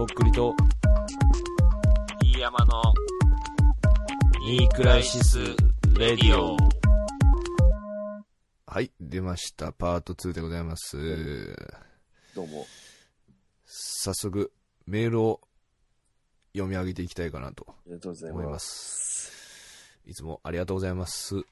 とっくりと、飯山のニークライシス・レディオ。はい、出ました。パート2でございます。どうも。早速、メールを読み上げていきたいかなとありがとうござい思いまます。す。いつもありがとうございます。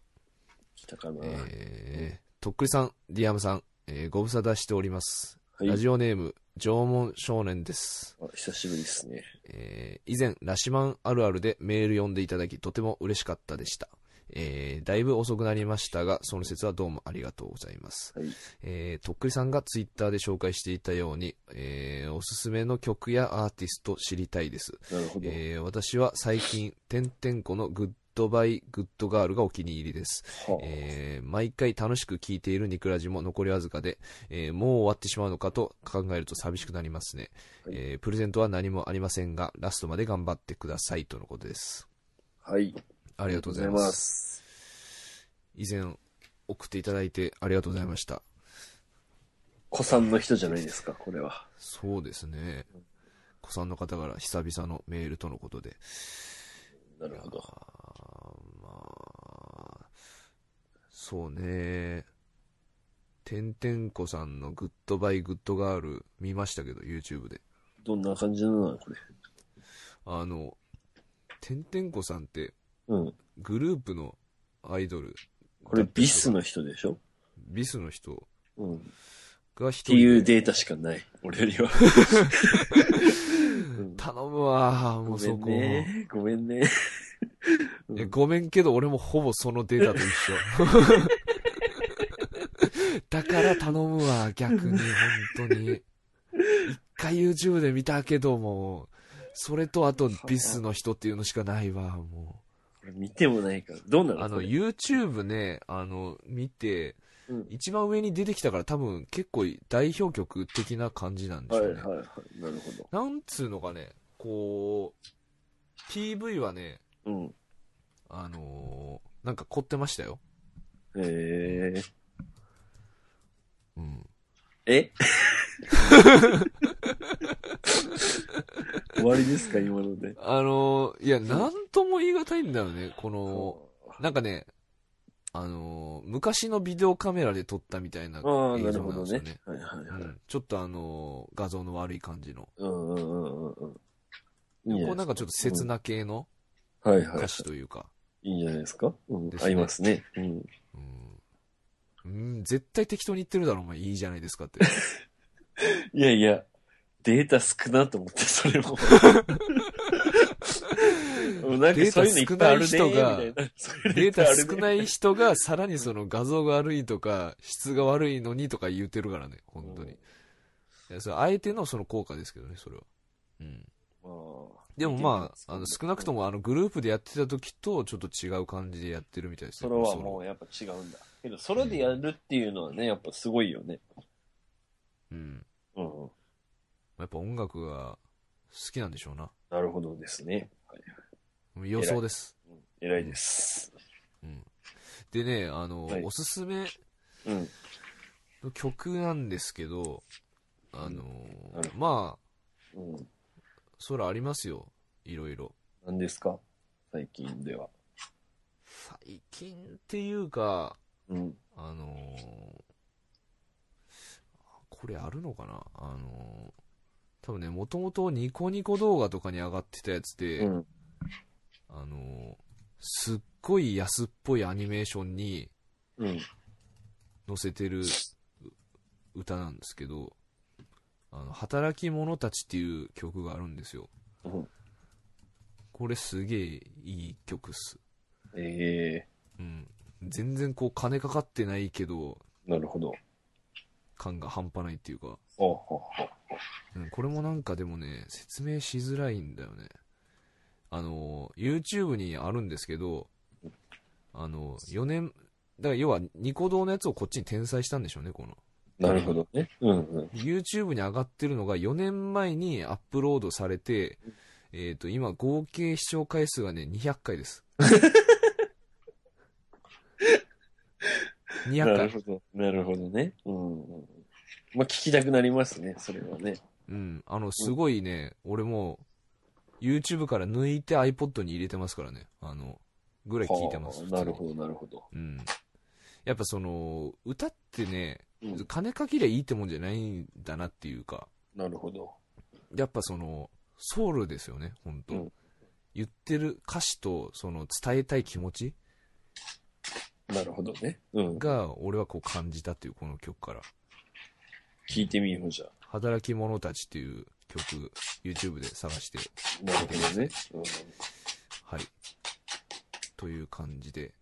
来たかな、えー、とっくりさん、ディアムさん、えーご無沙汰しております。はいラジオネーム、縄文少年です。あ久しぶりですね。えー以前、ラシマンあるあるでメール読んでいただき、とても嬉しかったでした。えーだいぶ遅くなりましたが、その節はどうもありがとうございます。はい。えーとっくりさんがツイッターで紹介していたように、えーおすすめの曲やアーティスト知りたいです。なるほど。えー私は最近、てんてんこの Good bye, Good girl がお気に入りです。はあえー毎回楽しく聴いているニクラジも残りわずかで、えーもう終わってしまうのかと考えると寂しくなりますね、はいえープレゼントは何もありませんが、ラストまで頑張ってくださいとのことです。はい。ありがとうございます。以前送っていただいてありがとうございました。子さんの人じゃないですか、これは。そうですね。子さんの方から久々のメールとのことで。なるほど。あーまあ、そうね。てんてんこさんの Good bye, Good girl 見ましたけど、YouTube で。どんな感じなのこれ？あの、てんてんこさんってうん。グループのアイドル、これ BiS の人でしょ？ BiS の人うん。っが一ていうデータしかない。俺よりは。う ん頼むわ、もごめんうそこ。ね。ごめんね。えごめんけど、俺もほぼそのデータと一緒。だから頼むわ、逆に、本当に。一回 YouTube で見たけども、それとあとビスの人っていうのしかないわ、もこれ見てもないから。どうなう。あの、YouTube ね、あの、見て、うん一番上に出てきたから多分結構代表曲的な感じなんでしょうね。はいはいはい。なるほど。なんつうのかね、こう、PV はね、うん。あのーなんか凝ってましたよ。へえ。うん。え？終わりですか今ので？あのーいや、なんとも言い難いんだよね。この、なんかね、あのー昔のビデオカメラで撮ったみたいな映像なんですよね。。はいはいはい。うんちょっとあのー画像の悪い感じの。うんうんうんうんこうなんかちょっと切な系のうんはいはい歌。詞というか。いいんじゃないですか？うんですね合いますね。うん。うん。うん、絶対適当に言ってるだろ、お前。いいじゃないですかって。いやいや、データ少なと思って、それも。なんかそういうのいっぱいあるねデータ少ない人がデータ少ない人が、さらにその画像が悪いとか、質が悪いのにとか言ってるからね、本当に。いや、それ、あえてのその効果ですけどね、それは。うん。まあでもまあ、あの、少なくともあの、グループでやってた時と、ちょっと違う感じでやってるみたいですそれはもうやっぱ違うんだ。けど、ソロでやるっていうのはね、やっぱすごいよね。う。うん。うんうん。やっぱ音楽が好きなんでしょうな。なるほどですね。はい予想です。うん偉いです。うん。でね、あの、はいおすすめうん。の曲なんですけど、あのまあ、うん。それありますよ。いろいろ。何ですか？最近では。最近っていうか、うん。あのーこれあるのかな？あのー多分ね、もともとニコニコ動画とかに上がってたやつで、うん。あのーすっごい安っぽいアニメーションにうん。載せてるう歌なんですけど、あの、働き者たちっていう曲があるんですよ。うん。これすげえいい曲っす。えうん。全然こう金かかってないけど、えなるほど。感が半端ないっていうか、うん、これもなんかでもね、説明しづらいんだよね。あの、YouTube にあるんですけど、あの、4年、だから要はニコ動のやつをこっちに転載したんでしょうね、この。なるほどね。うんうん。YouTube に上がってるのが4年前にアップロードされて、えっ、と、今合計視聴回数がね、200回です。200回。なるほど。なるほどね。うんうん。まあ、聞きたくなりますね、それはね。うん。あの、すごいね、俺もう、YouTube から抜いて iPod に入れてますからね。あの、ぐらい聞いてます。はあなるほど、なるほど。うん。やっぱその、歌ってね、うん金かけりゃいいってもんじゃないんだなっていうか、なるほど。やっぱその、ソウルですよね、本当、うん言ってる歌詞と、その、伝えたい気持ちなるほどね。うん。が、俺はこう感じたっていう、この曲から。聞いてみようじゃあ。働き者たちっていう曲、YouTube で探して、なるほどね。うん。はい。という感じで、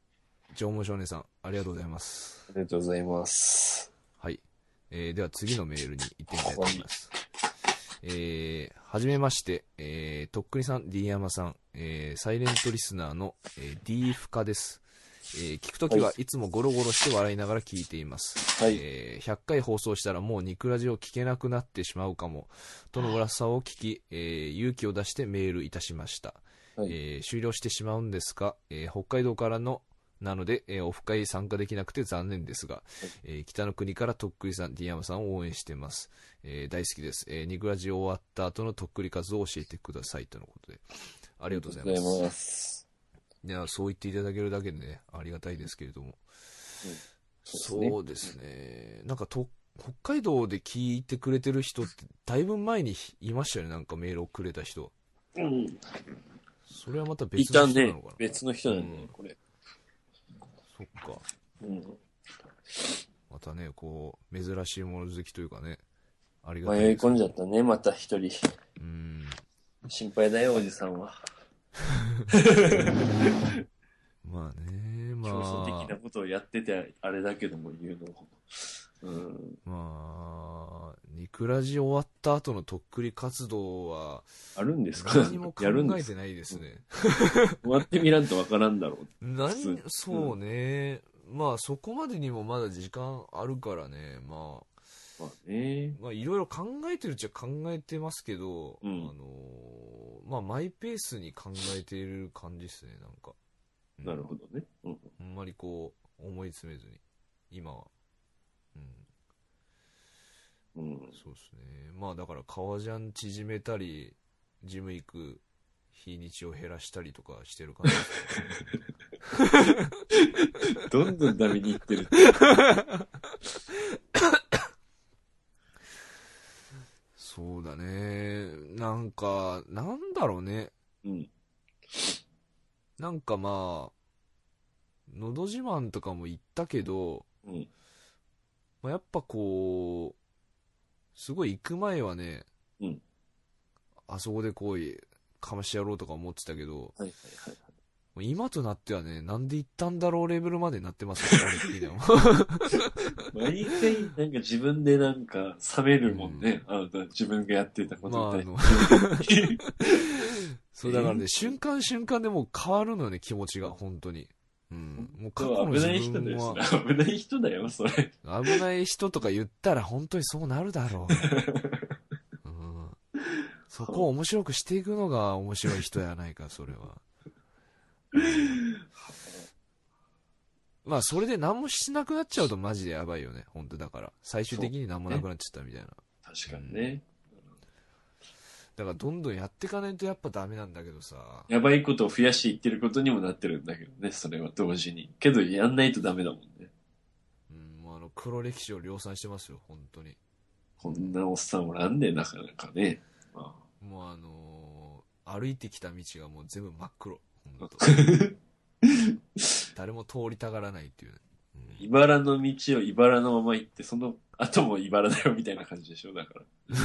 縄文少年さん、ありがとうございます。ありがとうございます。はい。えー、では次のメールに行ってみたいと思います。えー、はじめまして、えー、とっくりさん、D 山さん、えー、サイレントリスナーの、えー、D フカです。えー、聞くときはいつもゴロゴロして笑いながら聞いています。はい。えー100回放送したらもうニクラジを聞けなくなってしまうかも、との噂を聞き、えー勇気を出してメールいたしました。はいえー終了してしまうんですが、えー北海道からのなので、えーオフ会参加できなくて残念ですが、えー北の国からとっくりさん、ディアマさんを応援してます。えー大好きです。えーニクラジ終わった後のとっくり活動を教えてくださいとのことで。あありがとうございます。いや、そう言っていただけるだけでね、ありがたいですけれども。そうそうですね。なんかと、北海道で聞いてくれてる人って、だいぶ前にいましたよね、なんかメールをくれた人。うん。それはまたい別の人なのかな。。別の人だねうん、これ。そっか。うん。またね、こう、珍しいもの好きというかね、ありがたい。迷い込んじゃったね、また一人。うん。心配だよ、おじさんは。まあね、ま競争的なあ、ことをやってて、あれだけども言うのも。うん。まあ、ニクラジ終わった後のとっくり活動は、あるんですか？何も考えてないですね。終わってみらんとわからんだろう。何？そうね、まあそこまでにもまだ時間あるからね。まあ。まあね。まあいろいろ考えてるっちゃ考えてますけど、うん。あのーまあマイペースに考えてる感じですねなんか、うん。なるほどね。うん。あんまりこう思い詰めずに。今はそうですねまあだから革ジャン縮めたりジム行く日にちを減らしたりとかしてる感じです どんどんダメにいってる。そうだね。なんか、なんだろうね。うん。なんかまあ、のど自慢とかも言ったけど、うん。まあ、やっぱこう、すごい行く前はね、うんあそこでこう、かましてやろうとか思ってたけど、はいはいはい。今となってはね、なんで行ったんだろうレベルまでなってますよ、俺的には毎回なんか自分でなんか冷めるもんね。あの自分がやってたことにの、対して。そうだからね、えー瞬間瞬間でもう変わるのよね、気持ちが、本当に。うん。もう過去の危自ない人だ分は、危ない人だよ、それ。危ない人とか言ったら本当にそうなるだろう。うん、そこを面白くしていくのが面白い人やないか、それは。まあ、それで何もしなくなっちゃうとマジでやばいよね、本当だから。最終的に何もなくなっちゃったみたいな。確かにね。だからどんどんやっていかないとやっぱダメなんだけどさ。やばいことを増やしていってることにもなってるんだけどね、それは同時に。けどやんないとダメだもんね。うん、もうあの、黒歴史を量産してますよ、本当に。こんなおっさんおらんで、なかなかね。まもうあのー歩いてきた道がもう全部真っ黒。本当 誰も通りたがらないっていうね。あ、茨の道を茨のまま行って、その 後も茨だよみたいな感じでしょ、だから。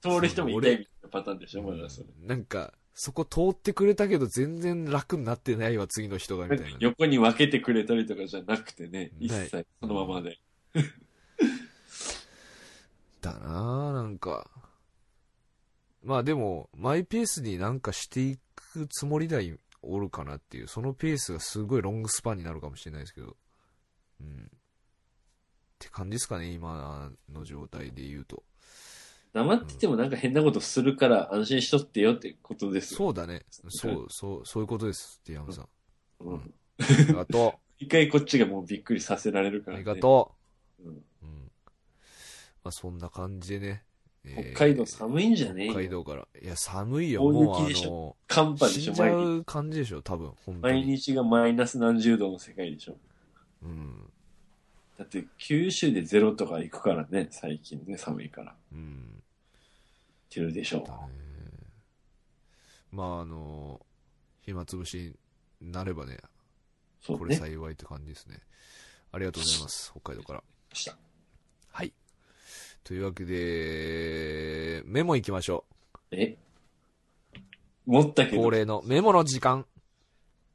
通る人もいたいみたいなパターンでしょ、まだそれ。なんか、そこ通ってくれたけど全然楽になってないわ、次の人が、みたいな。横に分けてくれたりとかじゃなくてね、一切そのままで。だなぁ、なんか。まあでも、マイペースになんかしていくつもりだいおるかなっていう、そのペースがすごいロングスパンになるかもしれないですけど。うん。って感じですかね、今の状態で言うと。黙っててもなんか変なことするから安心しとってよってことですよ。そうだね。そう、そう、そういうことです、ディアムさん。うん。ありがと 一回こっちがもうびっくりさせられるかう。あら、ね。りがとうん。う。うん。まあそんな感じでね。えー北海道寒いんじゃねえ北海よ。道から。いや、寒いよ。大もうあの、寒波でしょ、死んじゃ。う感じでしょ、多分、本当毎に。日がマイナス何十度の世界でしょ。うん。だって九州でゼロとか行くからね、最近ね、寒いから。うん。ってるでしょだね。まああの、暇つぶしになればね、これ。幸いって感じですね。ありがとうございます、北海道から。はい。というわけで、メモ行きましょえ？持ったう。けど、恒例のメモの時間。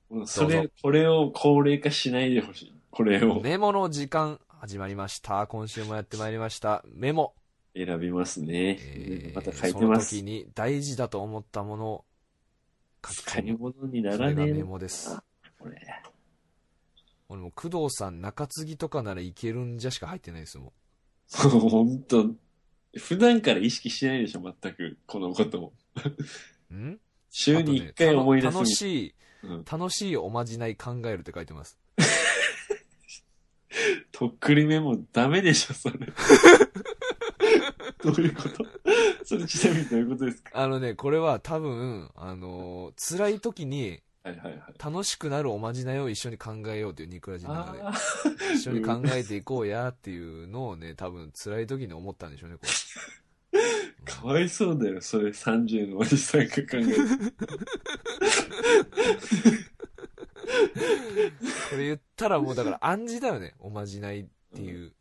うんそれ、これを高齢化しないでほしい。これをメモの時間、始まりました。今週もやってまいりました。メモ。選びますね。えーまた書いそのてます時。に大事だと思ったものを書き込む。物になそれがメらねえなモです。これ。俺も工藤さん中継ぎとかならいけるんじゃしか入ってないですもん。ほんと。普段から意識してないでしょ、全く。このことを。ん？週に一回思い出すね楽みしい、うん楽しいおまじない考えるって書いてます。とっくりメモダメでしょ、それ。どういうこと？それちなみにどういうことですか？あのね、これは多分、あのー辛い時にはいはいはい。楽しくなるおまじないを一緒に考えようというニクラジの中で。あ一緒に考えていこうやっていうのをね、多分辛い時に思ったんでしょうね、これ。あ、かわいそうだよ、それ30のおじさんが考えて。これ言ったらもうだから暗示だよね、おまじないっていう。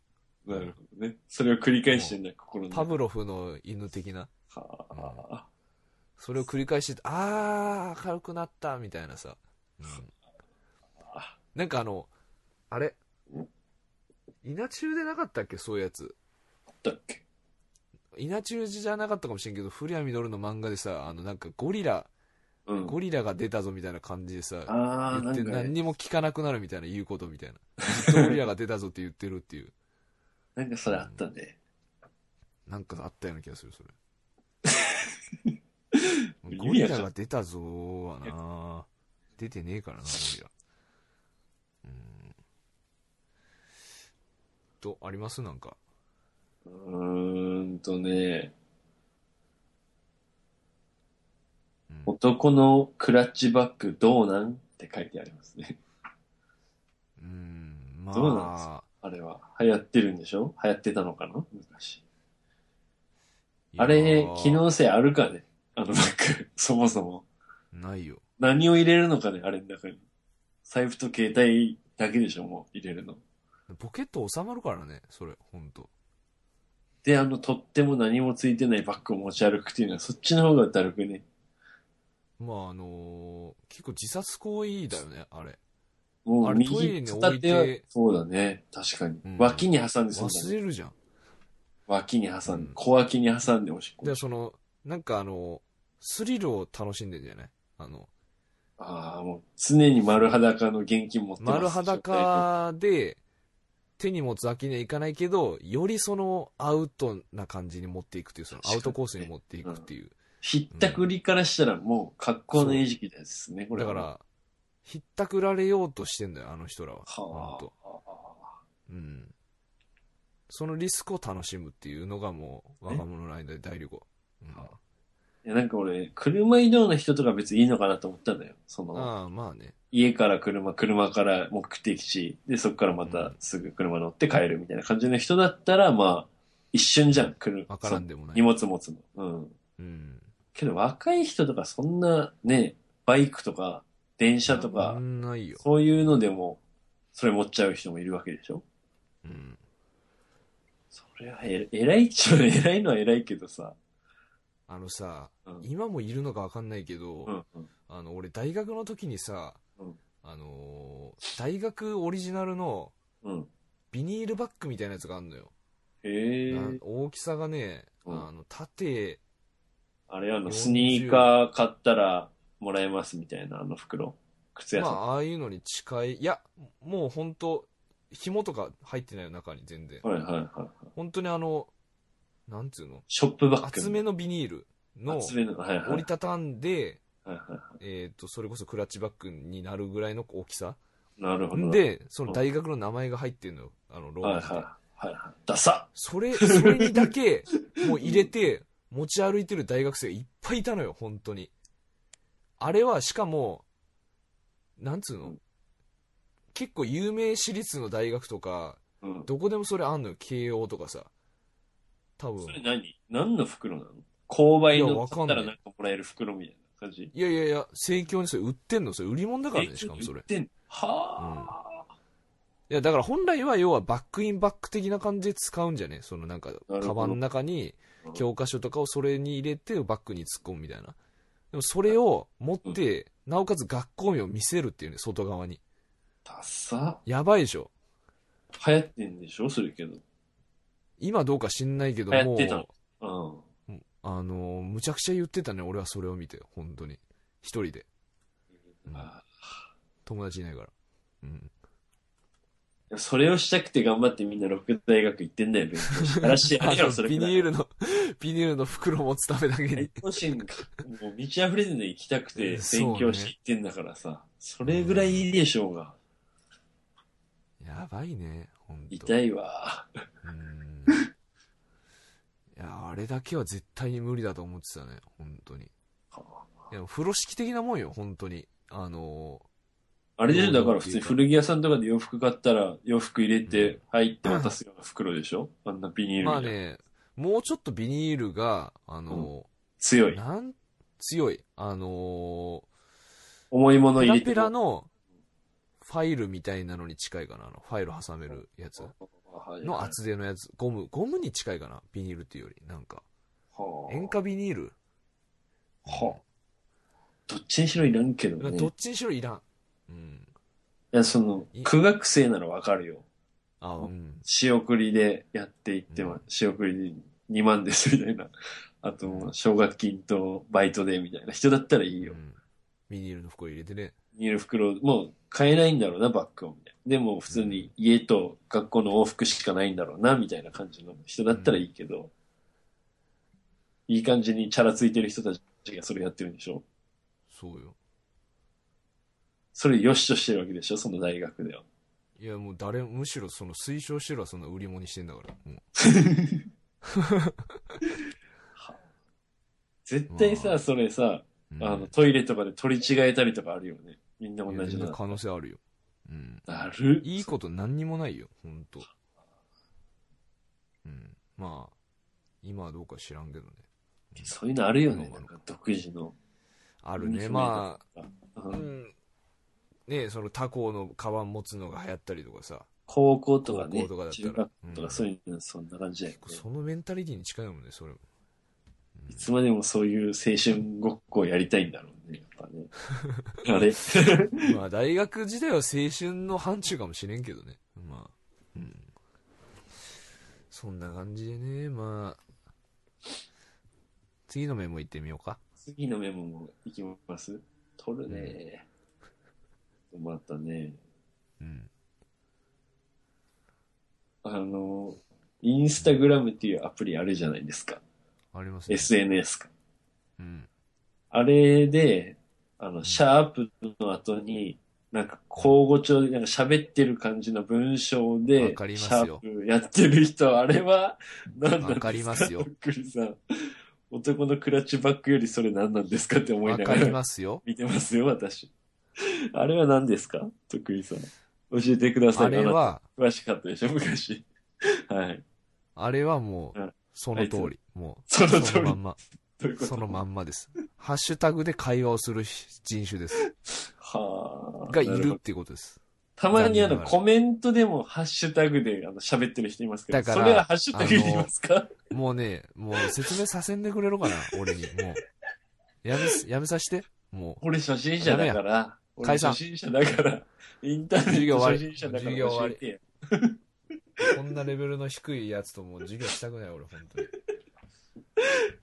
なるほどね。それを繰り返してんだ、心の中パブロフの犬的な。はあ。それを繰り返してて、あー、明るくなった、みたいなさ。うん、なんかあの、あれ？稲中でなかったっけ？そういうやつ。だっけ？稲中じゃなかったかもしれんけど、古谷実の漫画でさ、あのなんかゴリラ、うん。ゴリラが出たぞみたいな感じでさ、言って何にも聞かなくなるみたいな言うことみたいな。ずっとゴリラが出たぞって言ってるっていう。なんかそれあったね。なんかあったような気がする、それ。意 ゴリラが出たぞーはな出てねえからな、ゴリラ。うん。と、あります？なんか。うーんとね、うん男のクラッチバッグどうなん？って書いてありますね。うん、まあ、どうなんですあれは。流行ってるんでしょ？流行ってたのかな？昔。あれ、機能性あるかね？あのバッグ、そもそも。ないよ。何を入れるのかね？あれの中に。財布と携帯だけでしょ？もう入れるの。ポケット収まるからね、それ、ほんと。で、あの、とっても何もついてないバッグを持ち歩くっていうのは、そっちの方がだるくね？まあ、あのー結構自殺行為だよね、あれ。もうあれトイレ右に置いて、そうだね。確かに。うん脇に挟んでそうだね。忘れるじゃん。脇に挟んで、うん小脇に挟んでおしっこで、。その、なんかあの、スリルを楽しんでんじゃないあの、ああ、もう常に丸裸の現金持ってます。丸裸で、手に持つわけにはいかないけど、よりそのアウトな感じに持っていくっていう、そのアウトコースに持っていくっていう。ひったくりからしたらもう格好の餌食ですね、これは。だから、ひったくられようとしてんだよ、あの人らは。は。あ。うん。そのリスクを楽しむっていうのがもう、若者の間で大流行。うんいや、なんか俺、車移動の人とか別にいいのかなと思ったんだよ。その、ああ、まあね。家から車、車から目的地、で、そこからまたすぐ車乗って帰るみたいな感じの人だったら、まあ、一瞬じゃん、車。わからんでもない。荷物持つの。うん。うん。けど若い人とかそんなね、バイクとか電車とか、ないよ。そういうのでも、それ持っちゃう人もいるわけでしょ？うん。それはえ偉いっちゃ 偉いのは偉いけどさ。あのさ、うん。今もいるのかわかんないけど、うんうん。あの、俺大学の時にさ、うんあのー大学オリジナルのうん。ビニールバッグみたいなやつがあるのよ。へえ。な大きさがね、うんあの、縦、あれあの、40スニーカー買ったらもらえますみたいな、あの袋。靴屋さん。まあ、ああいうのに近い。いや、もうほんと、紐とか入ってないよ、中に全然。はいはいは。本当にあの、なんつうの？ショップバッグ。厚めのビニールの厚めの、はいはい。折りたたんで、はいはいはえっ、と、それこそクラッチバッグになるぐらいの大きさ。い。なるほど。で、その大学の名前が入ってるのよ。あの、ローはいマ字で。ははいはい。ダサそれ、それにだけ、もう入れて、持ち歩いてる大学生がいっぱいいたのよ、本当に。あれは、しかも、なんつうの？結構有名私立の大学とか、うん。どこでもそれあんのよ、慶応とかさ。多分そ。れ何？何の袋なの？購買のわかんない買ったらなんかもらえる袋みたいな感じ？いやいやいや、盛況にそれ売ってんのそれ売り物だからね、しかもそれ売っ。てんはあ、いや、だから本来は要はバックインバック的な感じで使うんじゃね？そのなんか、カバンの中に教科書とかをそれに入れてバッグに突っ込むみたいな。でもそれを持って、なおかつ学校名を見せるっていうね、外側に。ダサやばいでしょ。流行ってんでしょ？それけど。今どうか知んないけども流行ってたのうん。あの、むちゃくちゃ言ってたね、俺はそれを見て、本当に。一人で。うんあ友達いないから。うん。それをしたくて頑張ってみんな六大学行ってんだよ、勉強しらして やれよ、それビニールの、ビニールの袋持つためだけに大。甲子園がもう満ち溢れてんの行きたくて勉強して行ってんだからさ。それぐらいいいでしょうが。やばいね、本当痛いわ。うん。いや、あれだけは絶対に無理だと思ってたね、本当に。いや、風呂敷的なもんよ、本当に。あのあれでしょだから普通に古着屋さんとかで洋服買ったら洋服入れて入って渡すような袋でしょ？あんなビニールまあね、もうちょっとビニールが、あの強い。なん、強い。あの重いものペラペ入れてもラのファイルみたいなのに近いかな、あの、ファイル挟めるやつの厚手のやつ。ゴム、ゴムに近いかな、ビニールっていうより。なんか、はあ塩化ビニール？はあどっちにしろいらんけどね。いどっちにしろいらん。うん。や、そのい、苦学生ならわかるよ。あ、うん。仕送りでやっていっても、うん仕送り2万ですみたいな。あと奨学金とバイトでみたいな人だったらいいよう。んビニールの袋入れてね。ビニール袋、もう買えないんだろうな、バッグを。みたいなでも普通に家と学校の往復しかないんだろうな、みたいな感じの人だったらいいけど、いい感じにチャラついてる人たちがそれやってるんでしょ？そうよ。それ良しとしてるわけでしょその大学では。いや、もう誰も、むしろその推奨してるはそんな売り物にしてんだから。も絶対さ、まあそれさ、ううんあの、トイレとかで取り違えたりとかあるよね。みんない同じな。可能性あるよ。うん。あるいいこと何にもないよ、ほんと。うん。まあ、今はどうか知らんけどね。そういうのあるよね。まあなんか独自の。あるね。うんまあ、ううんん。ねその他校のカバン持つのが流行ったりとかさ。高校とかね高校とかだっ、たら中学とうんかそういうの、そんな感じだよね。そのメンタリティに近いもんね、それ。うんいつまでもそういう青春ごっこをやりたいんだろうね、やっぱね。あれまあ、大学時代は青春の範疇かもしれんけどね。まあ、うん。そんな感じでね、まあ、次のメモ行ってみようか。次のメモもいきます取るね。またね、うん。あの、インスタグラムっていうアプリあるじゃないですか。ありますね。SNS か。うん。あれで、あの、シャープの後に、なんか、交互調で、なんか喋ってる感じの文章で、シャよープやってる人、あれは、何なんですか？わかりますよくりさん。男のクラッチバックよりそれ何なんですかって思いわかりながらますよ。見てますよ、私。あれは何ですか？とっくりさん。教えてください。あれは、詳しかったでしょ、昔。はい。あれはもうその通り。もう、その通りまんま。そのまんまです。ハッシュタグで会話をする人種です。はあ。がいるっていうことです。たまにあの、コメントでもハッシュタグであの喋ってる人いますけど、だからそれはハッシュタグで言いますか？もうね、もう説明させんでくれるかな、俺に。もう。やめ、やめさして。も俺初心者だから、俺解散初心者だから、インターネット初心者だから教えてよ。う、こんなレベルの低いやつともう授業したくない、俺、本当に。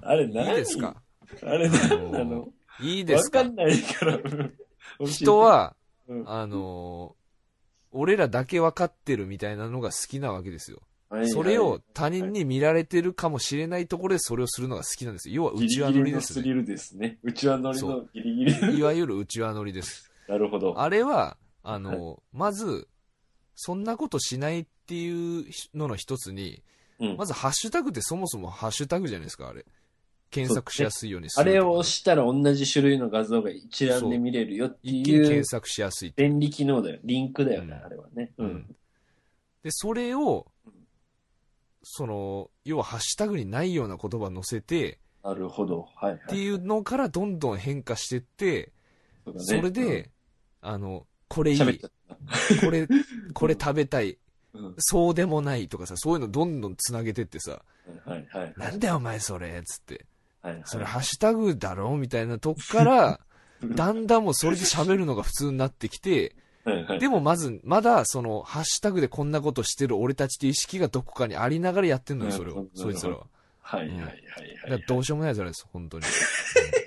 あれいい何ですか？あれあ何なの？のいいですか？わかんないから。人、は、うんあのー俺らだけ分かってるみたいなのが好きなわけですよ。はいそれはいを他人に見られてるかもしれないところでそれをするのが好きなんですよ。要は内輪乗りですね。ギリギリのスリルですね。内輪乗りのギリギリ。いわゆる内輪乗りです。なるほど。あれは、あのーまず、そんなことしないっていうのの一つに、うん。まずハッシュタグってそもそもハッシュタグじゃないですか、あれ。検索しやすいようにすあるね、れを押したら同じ種類の画像が一覧で見れるよって一気にいう検索しやすい便利機能だよ。リンクだよね、うんあれはね。ううんん。で、それをうん、その、要はハッシュタグにないような言葉載せて、なるほど。はいはい。っていうのからどんどん変化してって、そねそれで、あの、これいい。これ、これ食べたい、うん。そうでもないとかさ、そういうのどんどんつなげてってさ、はいはい。なんだよお前それ、つって。はいはい。それハッシュタグだろみたいなとこから、だんだんもうそれで喋るのが普通になってきて、はいはい。でもまず、まだその、ハッシュタグでこんなことしてる俺たちって意識がどこかにありながらやってんのよ、それをそいつらは。はいはいはいだからはい。どうしようもないやつらです、本当に。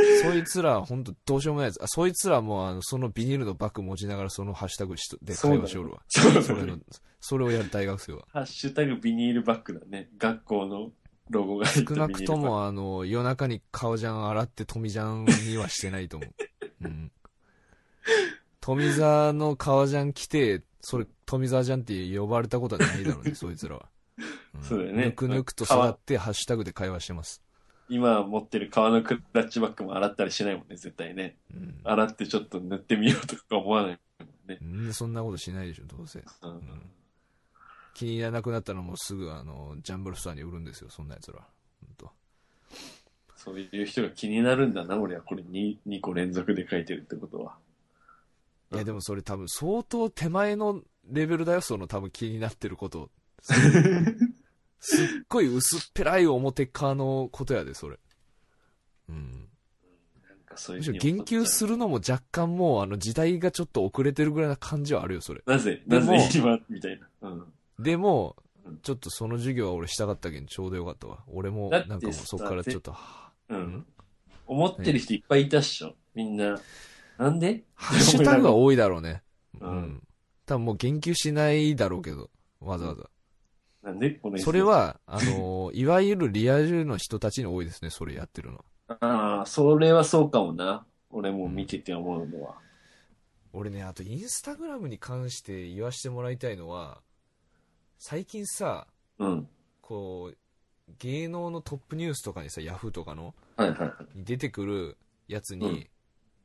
う んそいつらは本当どうしようもないやつ。あそいつらもあのそのビニールのバッグ持ちながらそのハッシュタグしとで会話しおるわ。そうだねそれの、それをやる大学生は。ハッシュタグビニールバッグだね。学校のロゴが入った少なくとビニールバッグ。もあの、夜中に革ジャン洗って富ジャンにはしてないと思う。うん。富澤の革ジャン着て、それ富澤ジャンって呼ばれたことはないだろうね、そいつらは。んそうだよねぬくぬくと育ってハッシュタグで会話してます。今持ってる革のクラッチバッグも洗ったりしないもんね、絶対ね。うん。洗ってちょっと塗ってみようとか思わないもんね。うんそんなことしないでしょ、どうせ。うんん気に入らなくなったらもうすぐあの、ジャンブルスターに売るんですよ、そんな奴ら。そういう人が気になるんだな、俺はこれ 2, 2個連続で書いてるってことは。いやでもそれ多分相当手前のレベルだよ、その多分気になってること。すっごい薄っぺらい表側のことやで、それ。うん。なんかそういう言及するのも若干もうあの時代がちょっと遅れてるぐらいな感じはあるよ、それ。なぜなぜ今みたいな。うん。でもうん、ちょっとその授業は俺したかったけんちょうどよかったわ。俺もなんかもうそっからちょっと、はううんん。思ってる人いっぱいいたっしょ。みんな。なんで？ハッシュタグは多いだろうね。ううんん。多分もう言及しないだろうけど、わざわざ。なんでこのそれ、は、あのー いわゆるリア充の人たちに多いですね、それやってるの。ああ、それはそうかもな。俺も見てて思うのは。俺ね、あとインスタグラムに関して言わしてもらいたいのは、最近さ、うん。こう、芸能のトップニュースとかにさ、ヤフーとかの、はいはいはい。に出てくるやつに、うん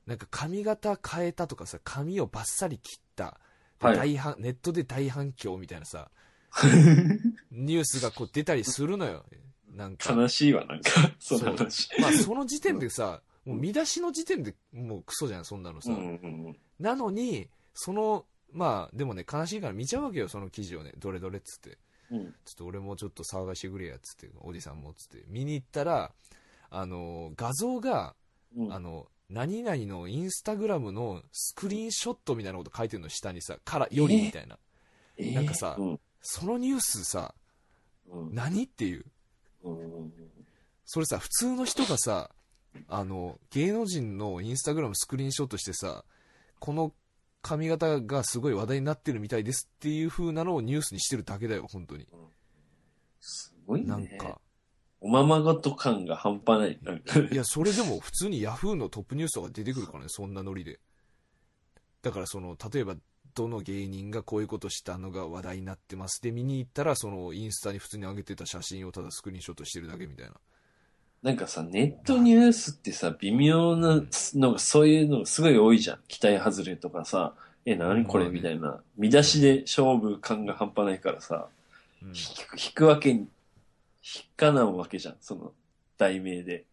なんか髪型変えたとかさ、髪をバッサリ切った、ではい大反ネットで大反響みたいなさ、ニュースがこう出たりするのよ。なんか。悲しいわ、なんか、その話。まあその時点でさ、もう見出しの時点でもうクソじゃん、そんなのさ。うんうんうん。なのに、その、まあでもね、悲しいから見ちゃうわけよ、その記事をね。どれどれっつって。うん。ちょっと俺もちょっと騒がしてくれやっつって、おじさんもっつって。見に行ったら、あの、画像が、うんあの、何々のインスタグラムのスクリーンショットみたいなこと書いてるの下にさ、から、よりみたいな。えー？なんかさうんそのニュースさ、うん何っていう。うんそれさ、普通の人がさ、あの、芸能人のインスタグラムスクリーンショットしてさ、この髪型がすごい話題になってるみたいですっていう風なのをニュースにしてるだけだよ、本当に。すごいね。なんか。おままごと感が半端ない。いや、それでも普通にヤフーのトップニュースとか出てくるからね、そんなノリで。だからその、例えば、どの芸人がこういうことしたのが話題になってます。で、見に行ったら、その、インスタに普通に上げてた写真をただスクリーンショットしてるだけみたいな。なんかさ、ネットニュースってさ、微妙なのが、そういうのがすごい多いじゃん。期待外れとかさ、え、何これみたいな。見出しで勝負感が半端ないからさ、うん引く引くわけに、引かなんわけじゃん。その、題名で。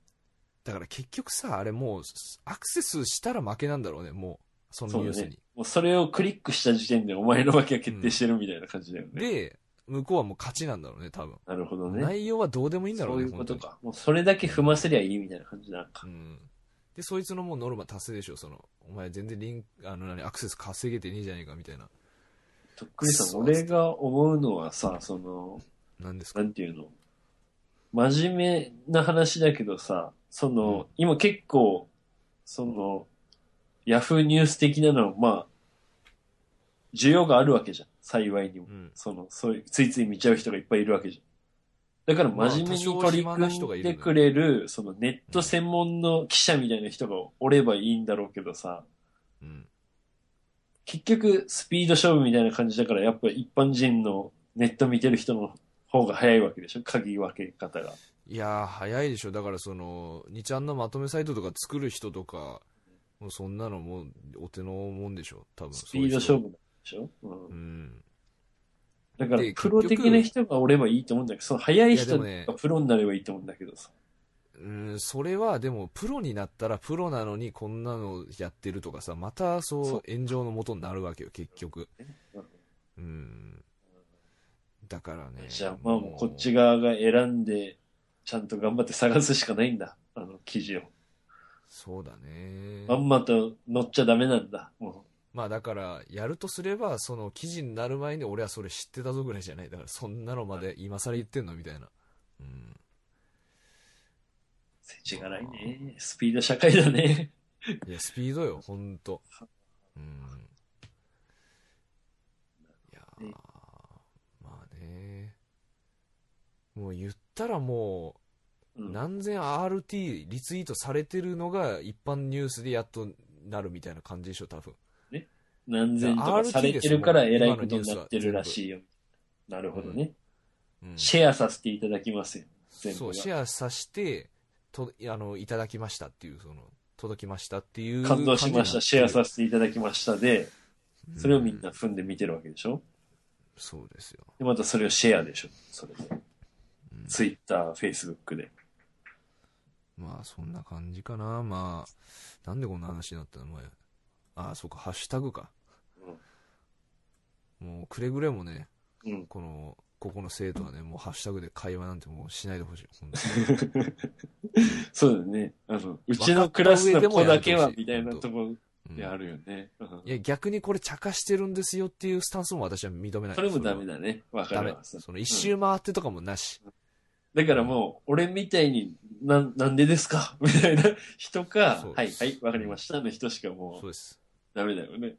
だから結局さ、あれもう、アクセスしたら負けなんだろうね、もう。そのニュースに。。もうそれをクリックした時点でお前の負けが決定してるみたいな感じだよね。で、向こうはもう勝ちなんだろうね、多分。なるほどね。内容はどうでもいいんだろそううね、いうことか。本もうそれだけ踏ませりゃいいみたいな感じなんか。うん。で、そいつのもうノルマ達成でしょ、その、お前全然リンク、あの何、アクセス稼げてねえじゃねえか、みたいな。とっくりさん、そう俺が思うのはさ、その、何ですか？なんていうの？真面目な話だけどさ、その、今結構、その、ヤフーニュース的なの、まあ、需要があるわけじゃん。幸いにも。うん。その、そういう、ついつい見ちゃう人がいっぱいいるわけじゃん。だからまあ真面目に取り組んでくれる、そのネット専門の記者みたいな人がおればいいんだろうけどさ、うん。結局スピード勝負みたいな感じだから、やっぱ一般人のネット見てる人の方が早いわけでしょ鍵分け方が。いやー、早いでしょ。だからその、2ちゃんのまとめサイトとか作る人とか、もうそんなのもうお手のもんでしょ。多分。スピード勝負。負なんでしょ、うんうん。だからで、プロ的な人がおればいいと思うんだけど、その早い人がプロになればいいと思うんだけどさ。うん、それはでも、プロになったら、プロなのにこんなのやってるとかさ、またそう炎上の元になるわけよ、結局。うんうん。だからね。じゃあ、まあもうこっち側が選んで、ちゃんと頑張って探すしかないんだ。あの記事を。そうだね。まんまと乗っちゃダメなんだ。もまあだから、やるとすれば、その記事になる前に俺はそれ知ってたぞぐらいじゃない。だからそんなのまで今更言ってんのみたいな。うん。う、世知がないね。スピード社会だね。いや、スピードよ、ほんと。うん。いやーねまあね。もう言ったらもう、うん、何千 RT リツイートされてるのが一般ニュースでやっとなるみたいな感じでしょ、多分。何千とかされてるから偉いことになってるらしいよ。なるほどね。うん、シェアさせていただきますよ。そう、がシェアさして、と、あの、いただきましたっていう、その、届きましたっていう。感動しました。シェアさせせていただきましたで、それをみんな踏んで見てるわけでしょそうですよ。で、またそれをシェアでしょそれで。うんツイッター、フェイスブックで。まあ、そんな感じかな。まあ、なんでこんな話になったの？前。ああ、そうか、ハッシュタグか。もう、くれぐれもね、うん。この、ここの生徒はね、もうハッシュタグで会話なんてもうしないでほしい。本当に そうだね。あの、うちのクラスの子だけはみたいなとこうんであるよね。うんいや、逆にこれ茶化してるんですよっていうスタンスも私は認めない。それもダはメだね。わかダメるわ。。そその一周回ってとかもなし。だからもう、俺みたいに、なん、なんでですか？みたいな人かそう、はい、はい、わかりましたの人しかもそううです。ダメだよね。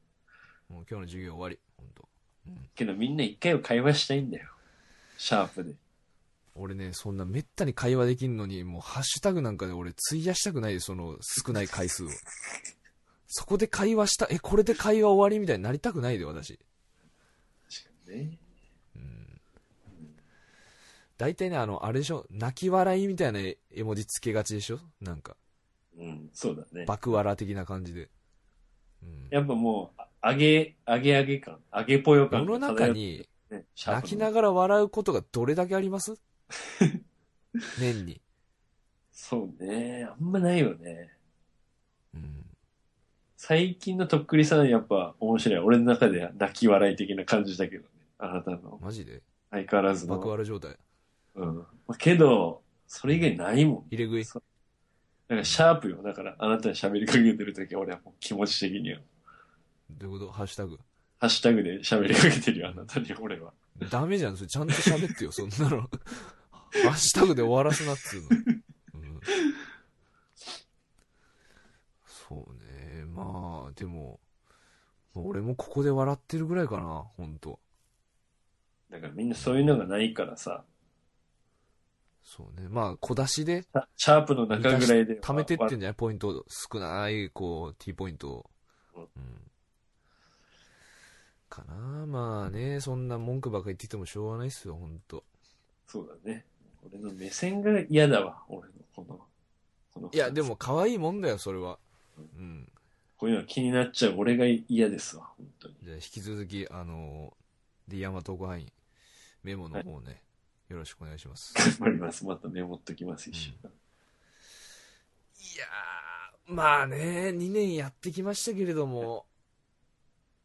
もう今日の授業終わり。本当。けどみんな一回は会話したいんだよ。シャープで。俺ね、そんなめったに会話できんのに、もうハッシュタグなんかで俺費やしたくないで、その少ない回数を。そこで会話した、え、これで会話終わり？みたいになりたくないで、私。確かにね。うん。大体ね、あの、あれでしょ、泣き笑いみたいな絵文字つけがちでしょ？なんか、うん、そうだね。爆笑的な感じで。うん。やっぱもう、あ上げ、上げ上げ感、上げぽよ感世の中に泣きながら笑うことがどれだけあります？年に。そうね。あんまないよね。うん。最近のとっくりさんやっぱ面白い。俺の中では泣き笑い的な感じだけどね。あなたのマジで？相変わらずの。爆笑状態。うん。まあけど、それ以外ないもん。入れ食い。なんかシャープよ。だから、あなたに喋りかけてるときは俺はもう気持ち的には。どういうこと？ハッシュタグ。ハッシュタグで喋りかけてるよ、あなたに俺は。ダメじゃん、それちゃんと喋ってよ、そんなの。ハッシュタグで終わらすなっつうの。うん、そうね、まあ、でも、俺もここで笑ってるぐらいかな、ほんと。だからみんなそういうのがないからさ、そうね、まあ、小出しで、シャープの中ぐらいで。貯めてってんじじゃない？ポイント、少ない、こう、T ポイントを。うんうん。かなまあね、そんな文句ばっか言っててもしょうがないっすよ、ほんと。そうだね。俺の目線が嫌だわ、俺のこの。このいや、でも可愛いもんだよ、それは。うん。こういうの気になっちゃう俺が嫌ですわ、本当に。じゃあ引き続き、あのー、D 山特派員、メモの方ね、よろしくお願いします。頑張ります。またメモっときます、一週間。いやー、まあね、2年やってきましたけれども、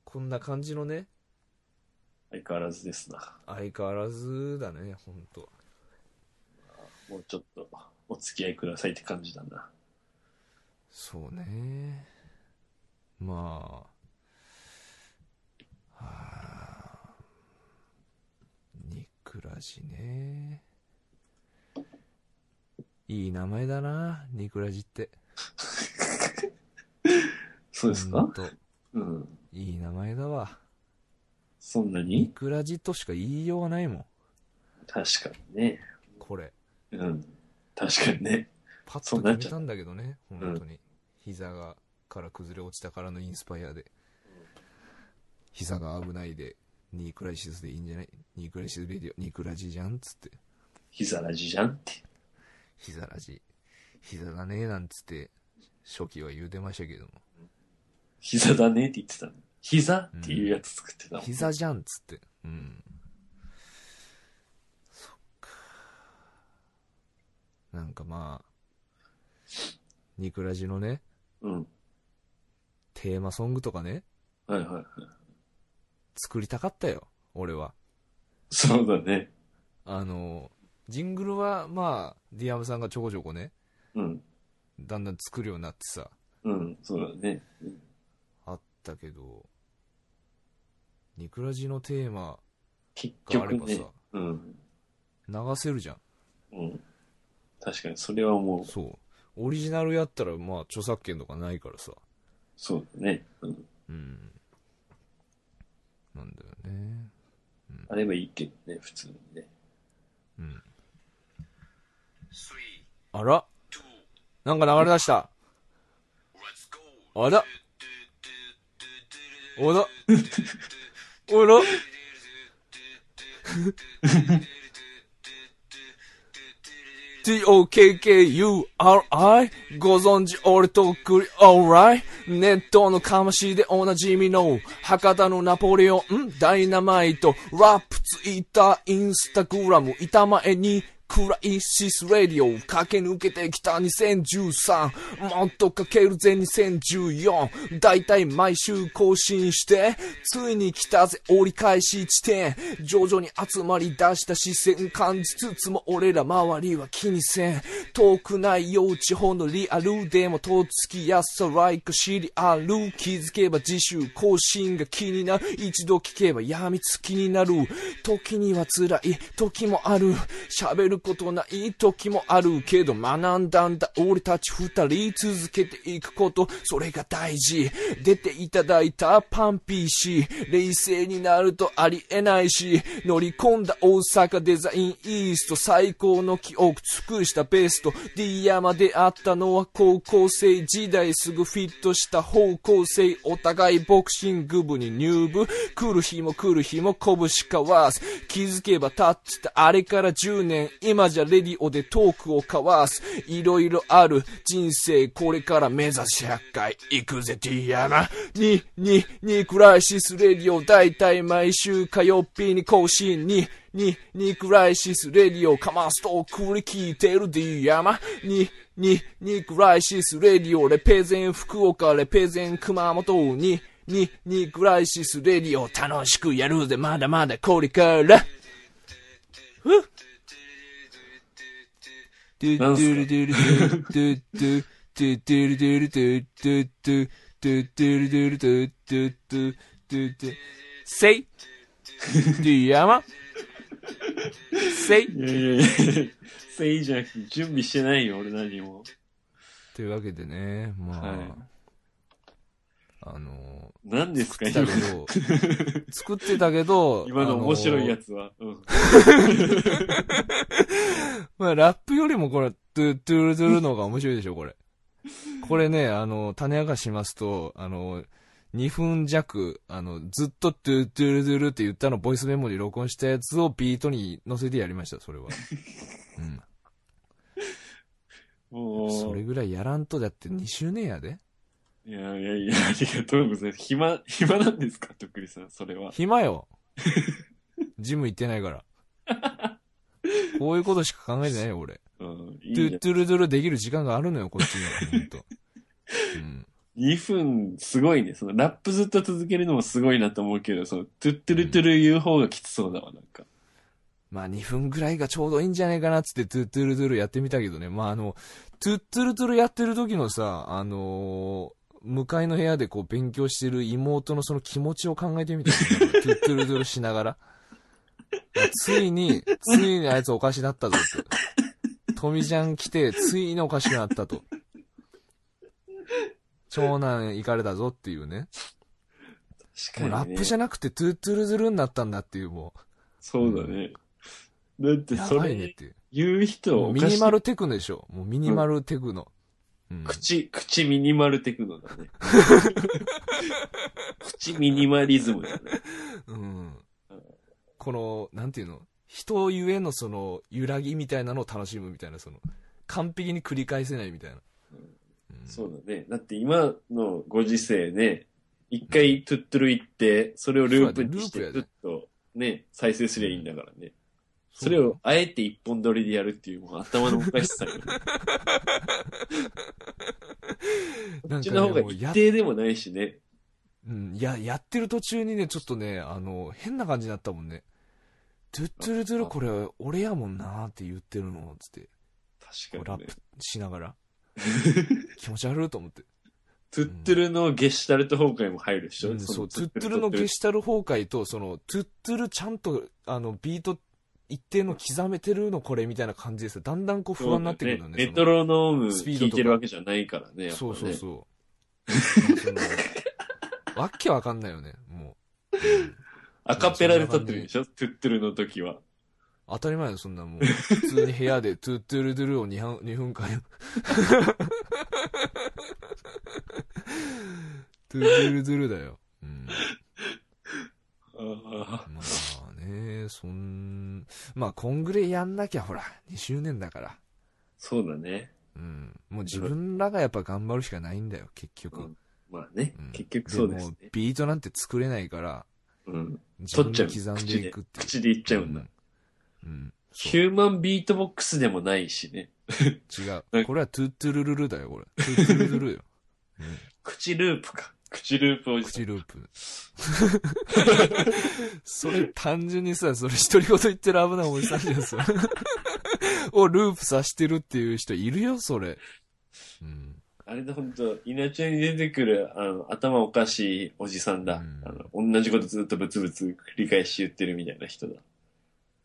こんな感じのね、相変わらずですな。相変わらずだね、ほんと。もうちょっとお付き合いくださいって感じだな。そうね。まあ、はあ、ニクラジね。いい名前だな、ニクラジって。そうですか？うん。いい名前だわ。ニそんなに？クラジとしか言いようがないもん、確かにね。これ。うん。確かにね。パッと決めたんだけどね、本当に。膝が、から崩れ落ちたからのインスパイアで。膝が危ないで、ニークライシスでいいんじゃない？ニークライシスレディオ、ニークラジじゃん？っつって。膝ラジじゃんって。膝ラジ。膝だねなんつって、初期は言うてましたけども。膝だねって言ってたの。膝っていうやつ作ってたもん。膝じゃんっつって。うん。そっか。なんかまあ、ニクラジのね、うん。テーマソングとかね、はいはいはい。作りたかったよ、俺は。そうだね。あの、ジングルはまあ、ディアムさんがちょこちょこね、うん。だんだん作るようになってさ、うん。そうだね。あったけど、ニクラジのテーマ結があれ局ねばさ。、うん。流せるじゃん。うん。確かに、それはもう、そう。オリジナルやったら、まあ、著作権とかないからさ。そうだね。うん。うん。なんだよね。あればいいけどね、普通にね。うん。あらなんか流れ出した。あらおら おら TOKKURI ご存知俺とっくり alright ネットのかましでおなじみの博多のナポレオンダイナマイトラップツイッターインスタグラム板前にクライシスラディオ駆け抜けてきた2013もっとかけるぜ2014だいたい毎週更新してついに来たぜ折り返し地点。徐々に集まり出した視線感じつつも俺ら周りは気にせん。遠くないよ地方のリアルでもとっつきやすさ like シリアル気づけば自習更新が気になる。一度聞けば病みつきになる。時には辛い。時もある。喋ることない時もあるけど学んだんだ俺たち二人続けていくことそれが大事出ていただいたパンピーし冷静になるとありえないし乗り込んだ大阪デザインイースト最高の記憶尽くしたベスト。D 山であったのは高校生時代すぐフィットした方向性お互いボクシング部に入部。来る日も来る日も拳交わす。気づけば経ってたあれから10年。今じゃレディオでトークを交わす。いろいろある。人生これから目指し100回行くぜ D 山にににクライシスレディオだいたい毎週火曜日に更新。にに、にクライシスレディオかますと繰り聞いてる D 山に、に、にクライシスレディオレペゼン福岡レペゼン熊本。に、に、にクライシスレディオ楽しくやるぜ。まだまだこれから。ふっ。ドゥドゥルドゥルドゥドゥドゥドゥルドゥルドゥドゥドゥドゥドゥルドゥルドゥドゥドゥドゥドゥせい D 山せいいやいやいや、せいじゃなくて準備してないよ、俺何も。というわけでね、まあ、はいあの何ですか、だ今けど、作ってたけど、今の面白いやつ。つは。うん。まあ、ラップよりもこれ、トゥトゥルトゥルの方が面白いでしょ、これ。これね、あの、種明かししますと、あの、2分弱、あの、ずっとトゥトゥルトゥルって言ったのボイスメモに録音したやつをビートに乗せてやりました、それは。うん。それぐらいやらんと、だって2周年やで。いやいやいや、ありがとうございます。暇、暇なんですか、とっくりさん、それは。暇よ。ジム行ってないから。こういうことしか考えてないよ、俺。うん、いいねトゥッ。トゥルトゥルできる時間があるのよ、こっちには。ほんと。うん。2分、すごいね。その、ラップずっと続けるのもすごいなと思うけど、その、トゥットゥルトゥル言う方がきつそうだわ、なんか。まあ2分ぐらいがちょうどいいんじゃないかなっつってトゥットゥルトゥルやってみたけどね。まああの、トゥットゥルトゥルやってる時のさ、あのー向かいの部屋でこう勉強してる妹のその気持ちを考えてみたよトゥットゥルトゥルしながら。ついに、ついにあいつおかしなったぞって。富ちゃん来て、ついにおかしくなったと。長男行かれたぞっていうね。確かに、ね。ラップじゃなくてトゥットゥルトゥルになったんだっていうもそうだね。だってそれねっていう。言う人ミニマルテクノでしょ。もうミニマルテクノ。うん口、口ミニマルテクノだね。口ミニマリズムだね。うん。この、なんていうの？人ゆえのその、揺らぎみたいなのを楽しむみたいな、その、完璧に繰り返せないみたいな。うんそうだね。だって今のご時世ね、一回トゥットゥル行って、それをループにして、ずっとね、再生すりゃいいんだからね。それをあえて一本撮りでやるっていう、もう頭のおかしさよ。こっちの方が一定でもないしね。うん、いや、やってる途中にね、ちょっとね、あの、変な感じになったもんね。トゥットゥルトゥルこれ、俺やもんなーって言ってるの、つって、確かにねプ。しながら。気持ち悪いと思って。トゥットゥルのゲシュタルト崩壊も入るでしょ、うん、そう、のトゥットゥルのゲシュタル崩壊と、その、トゥットゥルちゃんと、あの、ビート、一定の刻めてるのこれみたいな感じですよ。だんだんこう不安になってくるんだね。メトロノームスピードとか聞いてるわけじゃないからね。ねそうそうそう。わけわかんないよね、もう。うんアカペラで撮ってるでしょ？トゥットゥルの時は。当たり前だよ、そんなもう。普通に部屋でトゥットゥルドゥルを2分 ,2 分間。トゥットゥルドゥルだよ。うん。あまあね、そん、まあ、こんぐらいやんなきゃ、ほら、2周年だから。そうだね。うん。もう自分らがやっぱ頑張るしかないんだよ、結局。うんまあね、うん結局そうですもね。ビートなんて作れないから、うん。取っちゃう刻んでいくって。口で言っちゃうんだ。うん。うんヒューマンビートボックスでもないしね。違う。これはトゥットゥルルルだよ、これ。トゥットゥルルルよ。うん口ループか。口ループおじさん。口ループ。それ単純にさ、それ独り言言ってる危ないおじさんじゃん、それ。をループさしてるっていう人いるよ、それ。うん。あれだ、ほんと、稲ちゃんに出てくる、あの、頭おかしいおじさんだ。うんあの、同じことずっとブツブツ繰り返し言ってるみたいな人だ。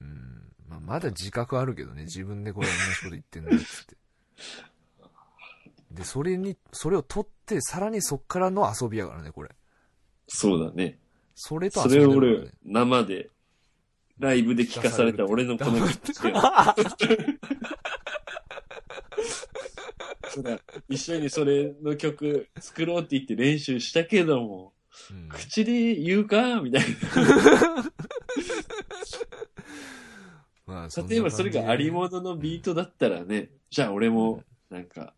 うん。まあ、まだ自覚あるけどね、自分でこれ同じこと言ってんだっつって。で、それに、それを取って、さらにそっからの遊びやからね、これ。そうだね。それとそ遊びだかられを俺ね。、生で、ライブで聞かされた俺のこの口で。そうだ一緒にそれの曲作ろうって言って練習したけども、うん口で言うかみたい まあな。例えばそれがありももののビートだったらね、じゃあ俺も、なんか、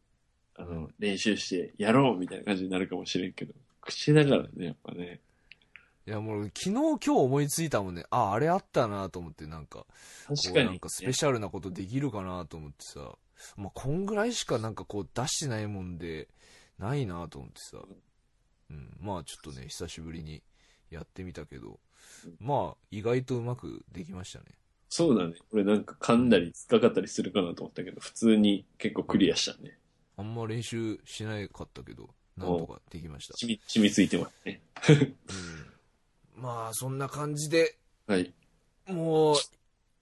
あの、練習してやろうみたいな感じになるかもしれんけど、口だからね、やっぱね。いやもう昨日今日思いついたもんね。あ、あれあったなと思ってなんか。確かに、なんかスペシャルなことできるかなと思ってさ。まあ、こんぐらいしかなんかこう出してないもんで、ないなと思ってさ。うん。まあちょっとね、久しぶりにやってみたけど、まあ意外とうまくできましたね。そうだね。俺なんか噛んだり突っかかったりするかなと思ったけど、普通に結構クリアしたね。あんま練習しなかったけど、なんとかできました。染み、染みついてますね。うん。まあそんな感じで、はい。もう、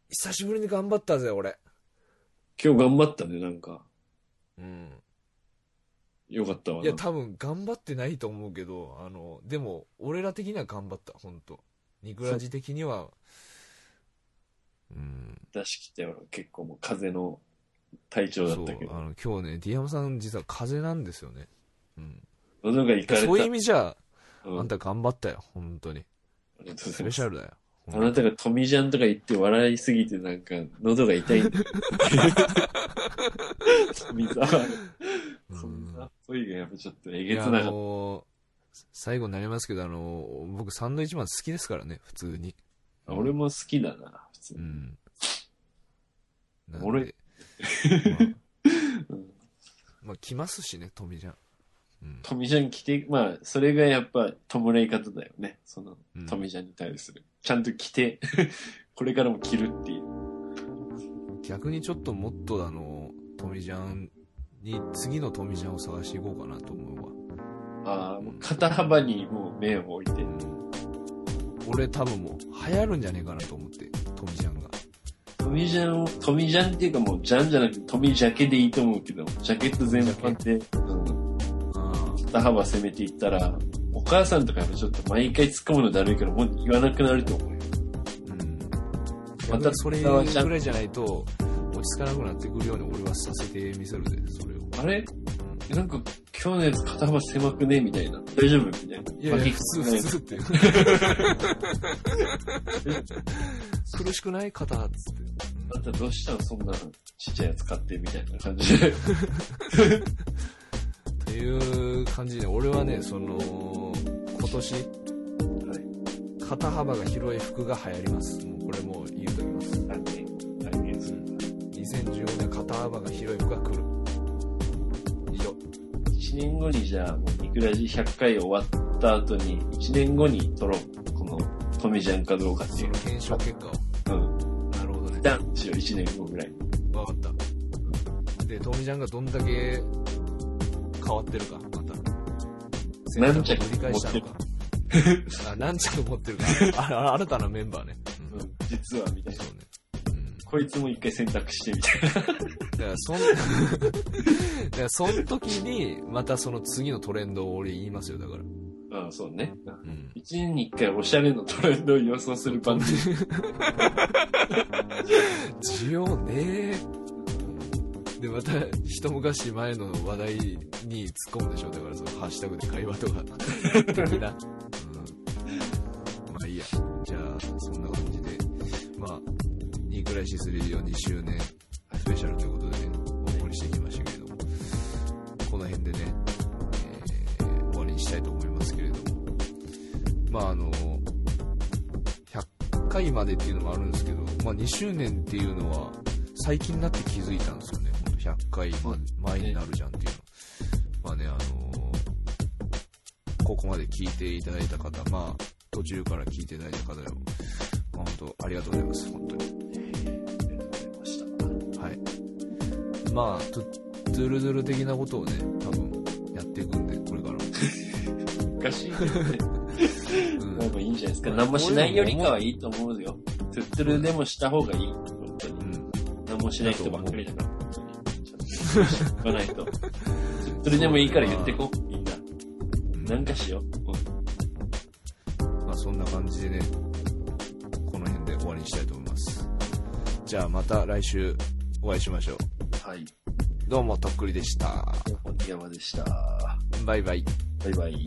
久しぶりに頑張ったぜ、俺。今日頑張ったね、なんか。うん。よかったわな。いや、多分頑張ってないと思うけど、あの、でも、俺ら的には頑張った、本当ニクラジ的には、うん、出し切ったよ。結構もう風の体調だそうったけ、ど。あの、今日ね、ディアムさん実は風邪なんですよね。うん。喉がいかれた。そういう意味じゃ、うんあんた頑張ったよ、本当に。ありがとうござスいます。ペシャルだよ。あなたがトミジャンとか言って笑いすぎてなんか喉が痛いんだよ。富澤。うんそんな声がやっぱちょっとえげつなかった。の最後になりますけど、あの僕サンドイッチマン好きですからね、普通に。あ俺も好きだな、普通に。うん。俺まあ、うんまあ、来ますしね、トミちゃん。うん。トミジャン着て、まあ、それがやっぱ弔い方だよね。そのうん、トミジャンに対する。ちゃんと着て、これからも着るっていう。逆にちょっともっとあの、トミジャンに、次のトミジャンを探していこうかなと思うわ。ああ、もう肩幅にもう目を置いてう。ん。俺多分もう、流行るんじゃねえかなと思って、トミジャンが。トミジャンを、トミジャンっていうかもうジャンじゃなくてトミジャケでいいと思うけど、ジャケット全般で、うん、あ肩幅攻めていったら、お母さんとかやっぱちょっと毎回突っ込むのだるいからもう言わなくなると思うよ。あ、うん。またそれぐらいじゃないと、落ち着かなくなってくるように俺はさせてみせるで、それを。あれ？なんか、今日のやつ肩幅狭くね？みたいな。大丈夫？みたいな。いやいや、普通、ね？普通って。苦しくない？肩っつって。あんたどうしたのそんなちっちゃいやつ買ってみたいな感じで。っていう感じで、俺はね、その、今年、はい。肩幅が広い服が流行ります。もうこれもう言うときます。来年、来年する。2015年肩幅が広い。服が来る。以上。1年後にじゃあ、もう、ニクラジ100回終わった後に、1年後に撮ろう。この、トミジャンかどうかってい。うその。検証結果を。うん。なるほどね。ダンしよう、1年後ぐらい。わかった。で、トミちゃんがどんだけ変わってるか、また。何着繰り返したのか。あ、何着持ってるか。あ、あ新たなメンバーね。うんうん。実は、みたいなそう。ね。うん。こいつも一回選択してみたいな。だから、そん、だから、その時に、またその次のトレンドを俺言いますよ、だから。うん、そうね。うん。1年に1回おしゃれのトレンドを予想する番組。需要ねえ。で、また、一昔前の話題に突っ込むでしょ。だから、その、ハッシュタグで会話とか、的な。うん。まあいいや。じゃあ、そんな感じで、まあ、ニークライシスレディオ2周年スペシャルということでね、お送りしてきましたけれども、この辺でね、まああの、100回までっていうのもあるんですけど、まあ2周年っていうのは、最近になって気づいたんですよね。ほんと100回ま前になるじゃんっていうの。まあね、あのここまで聞いていただいた方、まあ、途中から聞いていただいた方よ、まあ、本当ありがとうございます、本当に。ありがとうございました。はい。まあ、トゥトゥルドゥル的なことをね、多分やっていくんで、これからも。おかしいけどね。うんじゃないですか。何もしないよりかはいいと思うよ。トゥットゥルでもした方がいい。本当に。うん。何もしない人ばっかりだから。ちょっと言わないと。トゥットゥルでもいいから言ってこ。みんな。なんかしよう。うんまあ、そんな感じでね、この辺で終わりにしたいと思います。じゃあ、また来週お会いしましょう。はい。どうも、とっくりでした。お山でした。バイバイ。バイバイ。